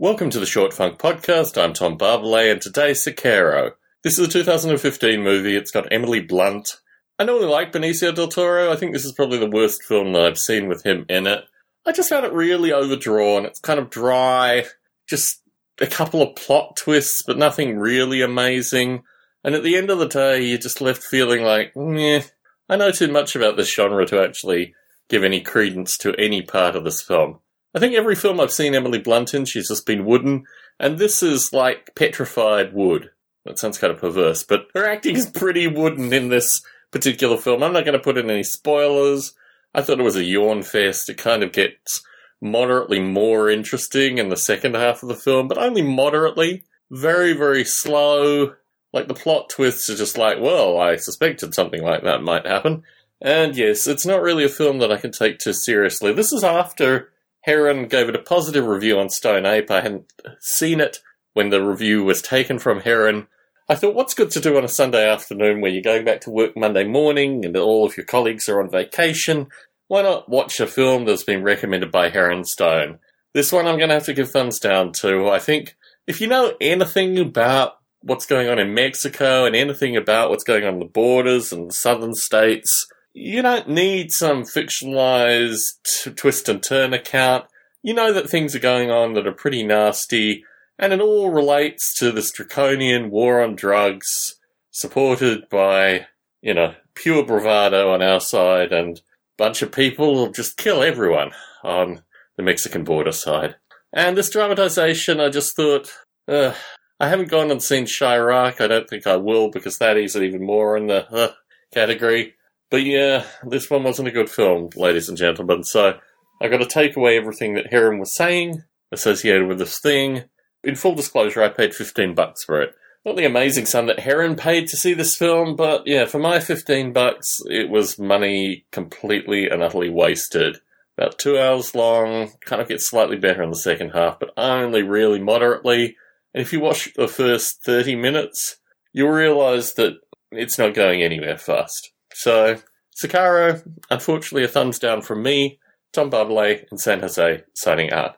Welcome to the Short Funk Podcast. I'm Tom Barbalet, and today Sicario. This is a 2015 movie. It's got Emily Blunt. I normally like Benicio del Toro. I think this is probably the worst film that I've seen with him in it. I just found it really overdrawn. It's kind of dry, just a couple of plot twists, but nothing really amazing. And at the end of the day, you're just left feeling like, meh, I know too much about this genre to actually give any credence to any part of this film. I think every film I've seen Emily Blunt in, she's just been wooden, and this is like petrified wood. That sounds kind of perverse, but her acting is pretty wooden in this particular film. I'm not going to put in any spoilers. I thought it was a yawn fest. It kind of gets moderately more interesting in the second half of the film, but only moderately. Very, very slow. Like the plot twists are just like, well, I suspected something like that might happen. And yes, it's not really a film that I can take too seriously. This is after Heron gave it a positive review on Stone Ape. I hadn't seen it when the review was taken from Heron. I thought, what's good to do on a Sunday afternoon where you're going back to work Monday morning and all of your colleagues are on vacation? Why not watch a film that's been recommended by Heron Stone? This one I'm going to have to give thumbs down to. I think if you know anything about what's going on in Mexico and anything about what's going on in the borders and the southern states, you don't need some fictionalized twist and turn account. You know that things are going on that are pretty nasty, and it all relates to this draconian war on drugs, supported by, you know, pure bravado on our side, and a bunch of people will just kill everyone on the Mexican border side. And this dramatization, I just thought, uh, I haven't gone and seen Chi-Raq. I don't think I will because that is even more in the uh, category. But yeah, this one wasn't a good film, ladies and gentlemen. So I got to take away everything that Heron was saying associated with this thing. In full disclosure, I paid 15 bucks for it. Not the amazing sum that Heron paid to see this film, but yeah, for my 15 bucks, it was money completely and utterly wasted. About two hours long, kind of gets slightly better in the second half, but only really moderately. And if you watch the first 30 minutes, you'll realize that it's not going anywhere fast. So, Sicario, unfortunately, a thumbs down from me, Tom Barbalet, in San Jose, signing out.